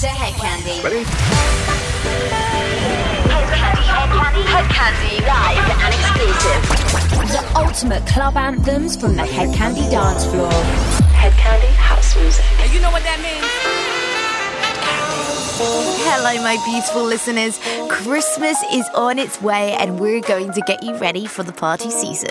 to Hed Kandi. Ready? Hed Kandi, Hed Kandi, Hed Kandi, live and exclusive. The ultimate club anthems from the Hed Kandi dance floor. Hed Kandi House Music. And you know what that means? Hello, my beautiful listeners. Christmas is on its way, and we're going to get you ready for the party season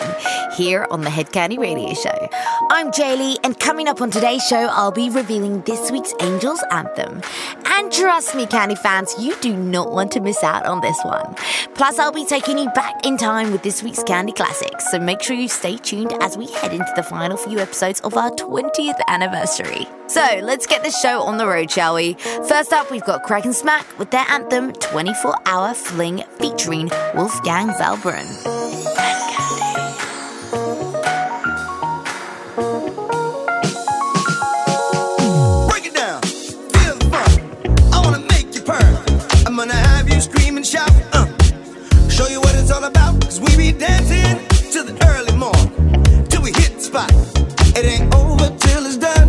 here on the Hed Kandi Radio Show. I'm Jaylee, and coming up on today's show, I'll be revealing this week's Angels Anthem. And trust me, Candy fans, you do not want to miss out on this one. Plus, I'll be taking you back in time with this week's Candy Classics, so make sure you stay tuned as we head into the final few episodes of our 20th anniversary. So let's get the show on the road, shall we? First up, we've got Kraak & Smaak with their anthem 24 Hour Fling featuring Wolfgang Valbrun. Break it down, feel the fun. I wanna make you purr. I'm gonna have you scream and shout. Uh. Show you what it's all about. We be dancing till the early morn. Till we hit the spot. It ain't over till it's done.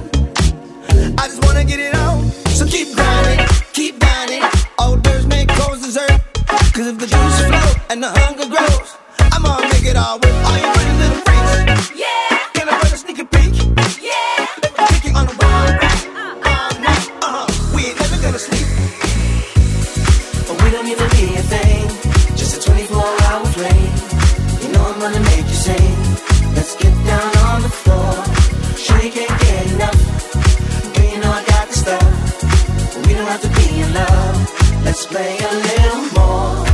I just wanna get it on. So keep grinding, All birds make close dessert. Eh? Cause if the juice flow and the hunger grows, I'm gonna make it all work. Are you Let's play a little more.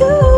you.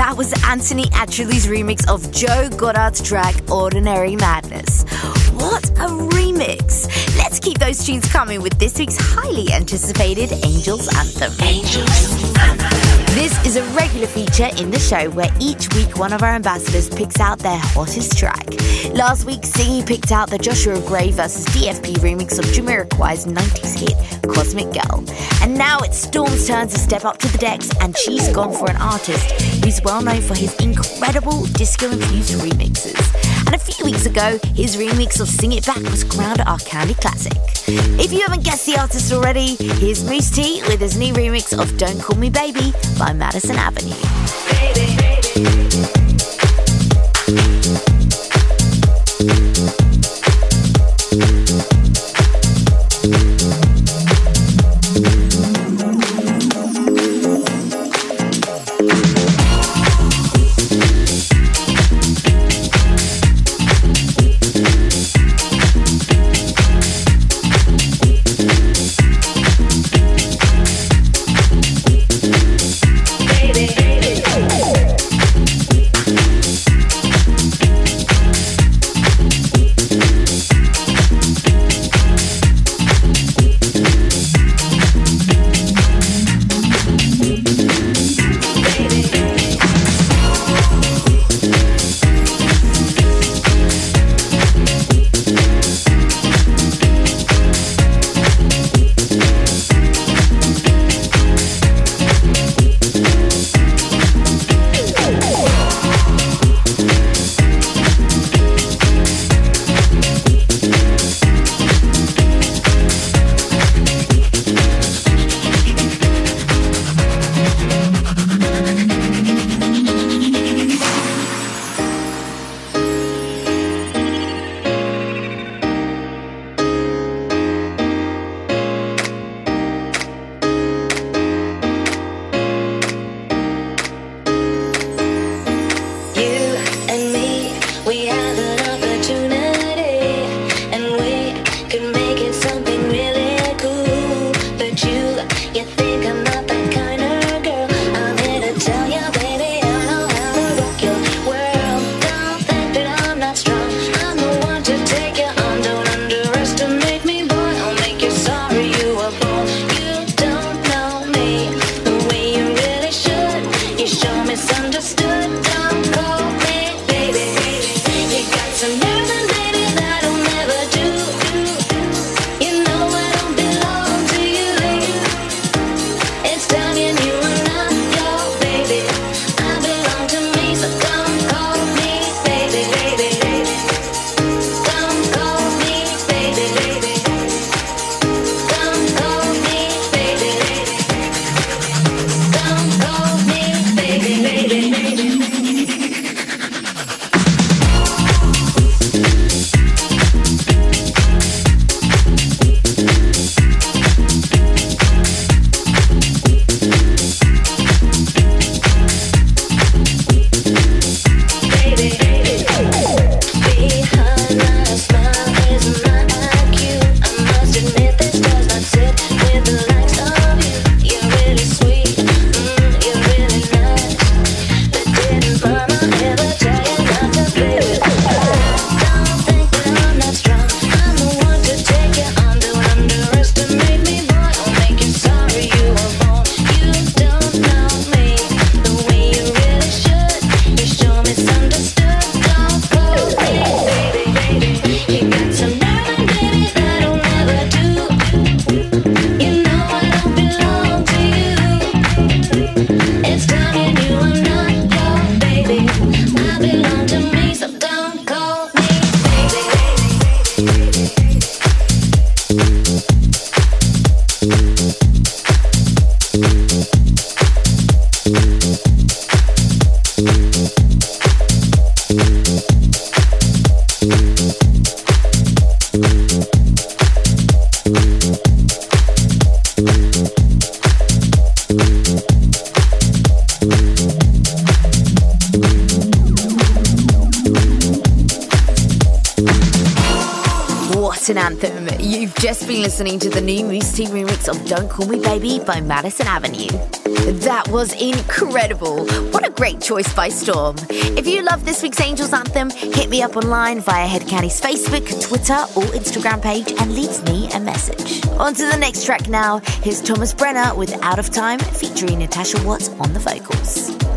That was Anthony Atchley's remix of Joe Goddard's track Ordinary Madness. What a remix! Let's keep those tunes coming with this week's highly anticipated Angels Anthem. Angels Anthem is a regular feature in the show where each week one of our ambassadors picks out their hottest track. Last week, Singy picked out the Joshua Gray vs. DFP remix of Jamiroquai's 90s hit Cosmic Girl. And now it's Storm's turn to step up to the decks, and she's gone for an artist who's well known for his incredible disco infused remixes and a few weeks ago, his remix of Sing It Back was crowned our Candy Classic. If you haven't guessed the artist already, here's Mousse T with his new remix of Don't Call Me Baby by Madison Avenue. Baby. to me. Listening to the new Mousse T remix of Don't Call Me Baby by Madison Avenue. That was incredible. What a great choice by Storm. If you love this week's Angels Anthem, hit me up online via Hed Kandi's Facebook, Twitter, or Instagram page and leave me a message. On to the next track now. Here's Thomas Brenner with Out of Time featuring Natasha Watts on the vocals.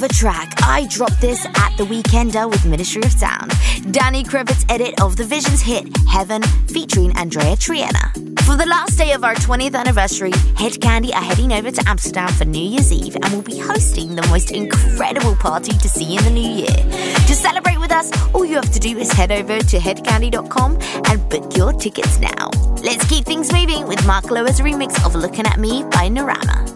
Of a track. I dropped this at the Weekender with Ministry of Sound. Danny Kravitz's edit of the Visions hit Heaven featuring Andreya Triana. For the last day of our 20th anniversary, Hed Kandi are heading over to Amsterdam for New Year's Eve and will be hosting the most incredible party to see in the new year. To celebrate with us, all you have to do is head over to hedkandi.com and book your tickets now. Let's keep things moving with Mark Lower's remix of Looking at Me by Narama.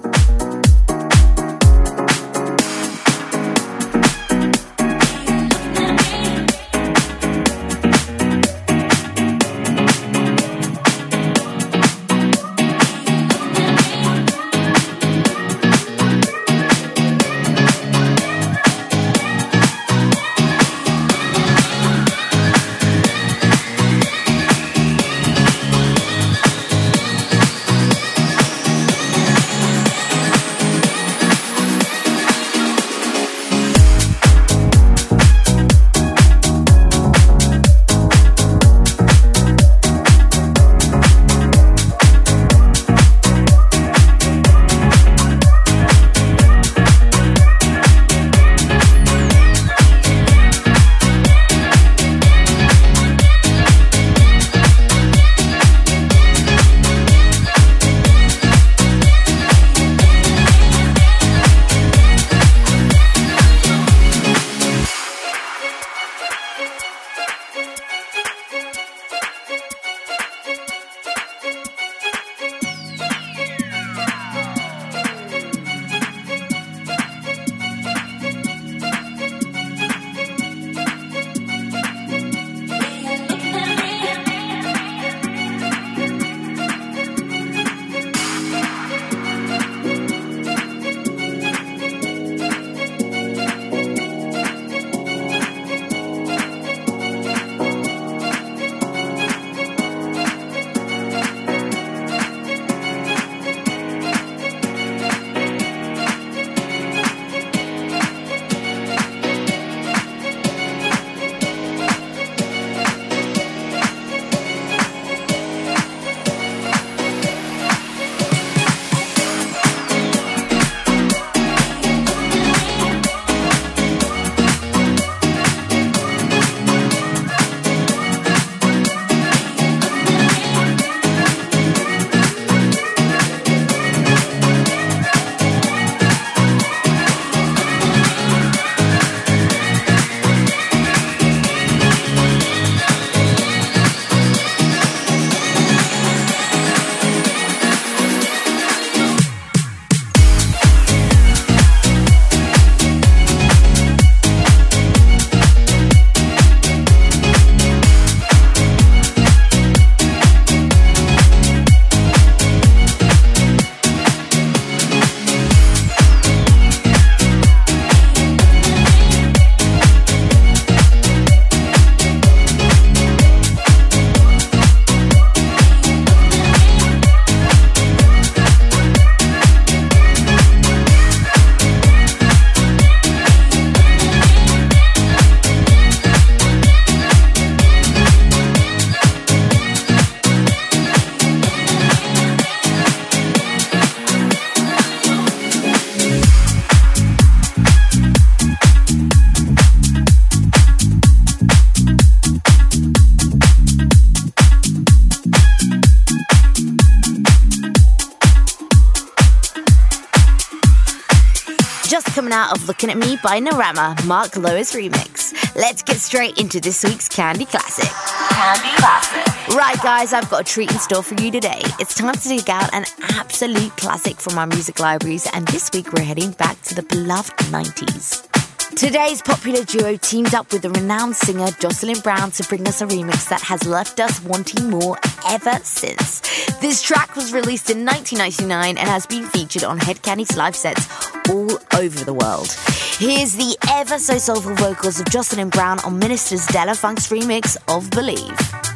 Of Looking at Me by Narama, Mark Lower's remix. Let's get straight into this week's Candy Classic. Candy Classic. Right, guys, I've got a treat in store for you today. It's time to dig out an absolute classic from our music libraries, and this week we're heading back to the beloved 90s. Today's popular duo teamed up with the renowned singer Jocelyn Brown to bring us a remix that has left us wanting more ever since. This track was released in 1999 and has been featured on Hed Kandi's live sets all over the world. Here's the ever so soulful vocals of Jocelyn Brown on Ministers De La Funk's remix of Believe.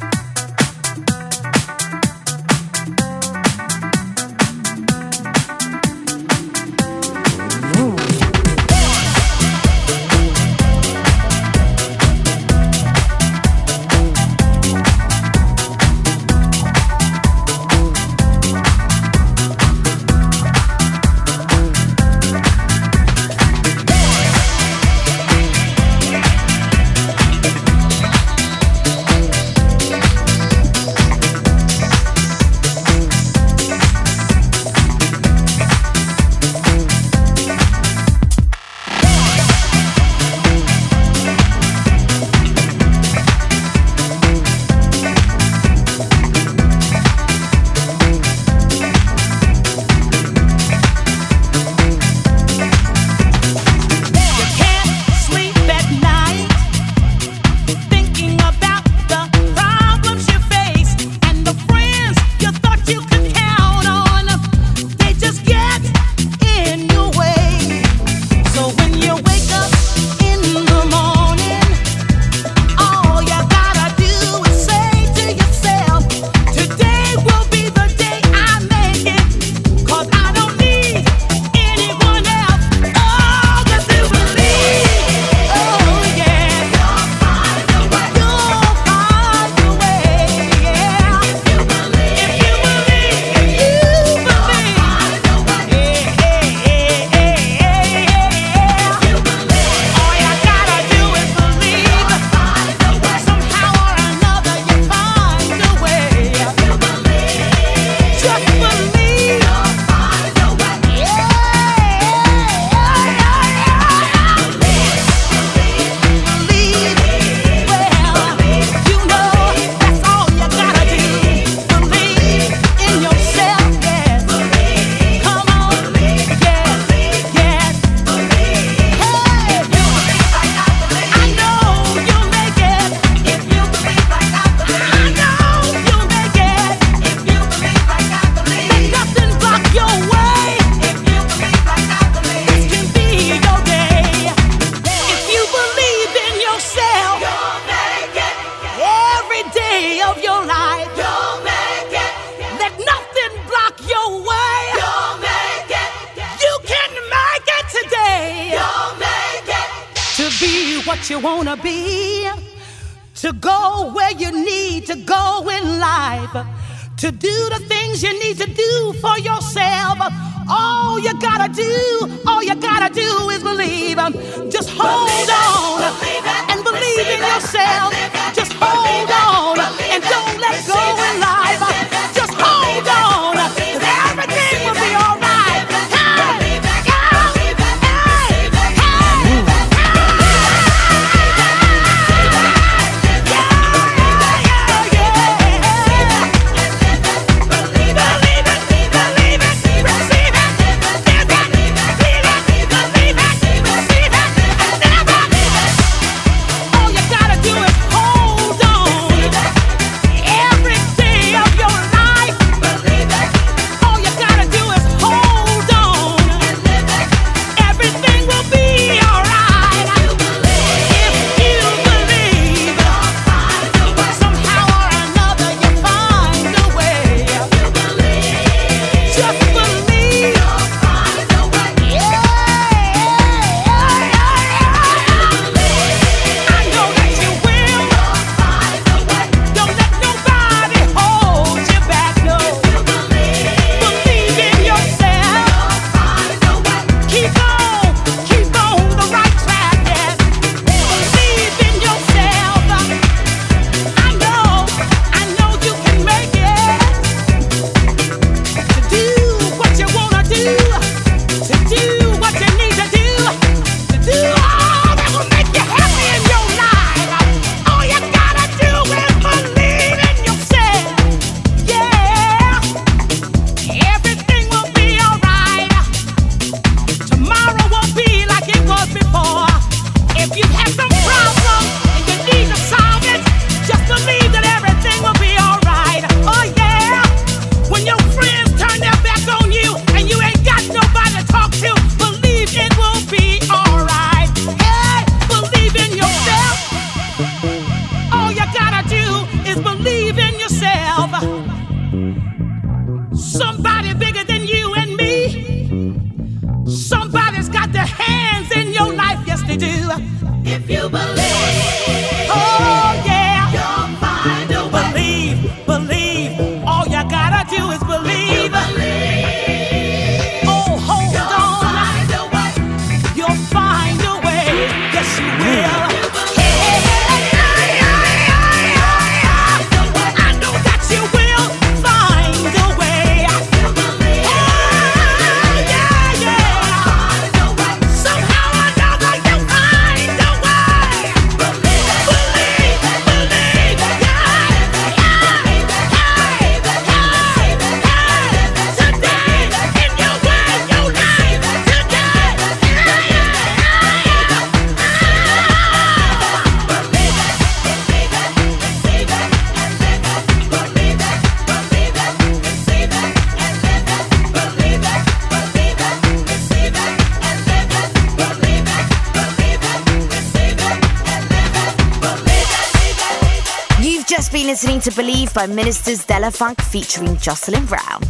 To Believe by Ministers De La Funk featuring Jocelyn Brown.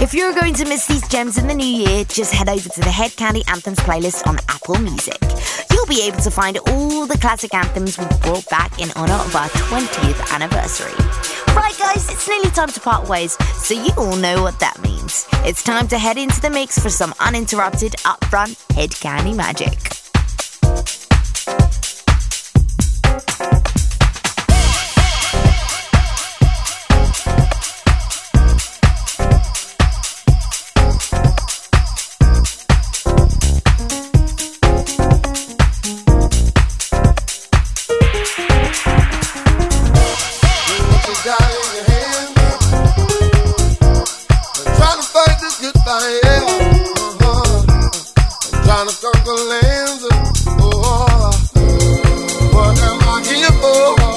If you're going to miss these gems in the new year, just head over to the Hed Kandi Anthems playlist on Apple Music. You'll be able to find all the classic anthems we brought back in honor of our 20th anniversary. Right, guys, it's nearly time to part ways, so you all know what that means. It's time to head into the mix for some uninterrupted, upfront Hed Kandi magic. circle ends. Oh, what am I here for?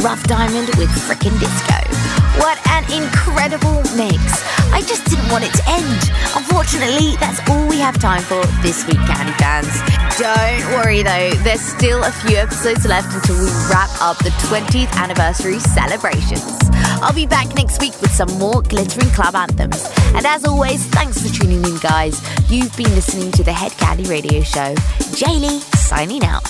rough diamond with frickin' disco. What an incredible mix. I just didn't want it to end. Unfortunately, that's all we have time for this week, Kandi fans. Don't worry though, there's still a few episodes left until we wrap up the 20th anniversary celebrations. I'll be back next week with some more glittering club anthems. And as always, thanks for tuning in, guys. You've been listening to the Hed Kandi Radio Show. Jaylee signing out.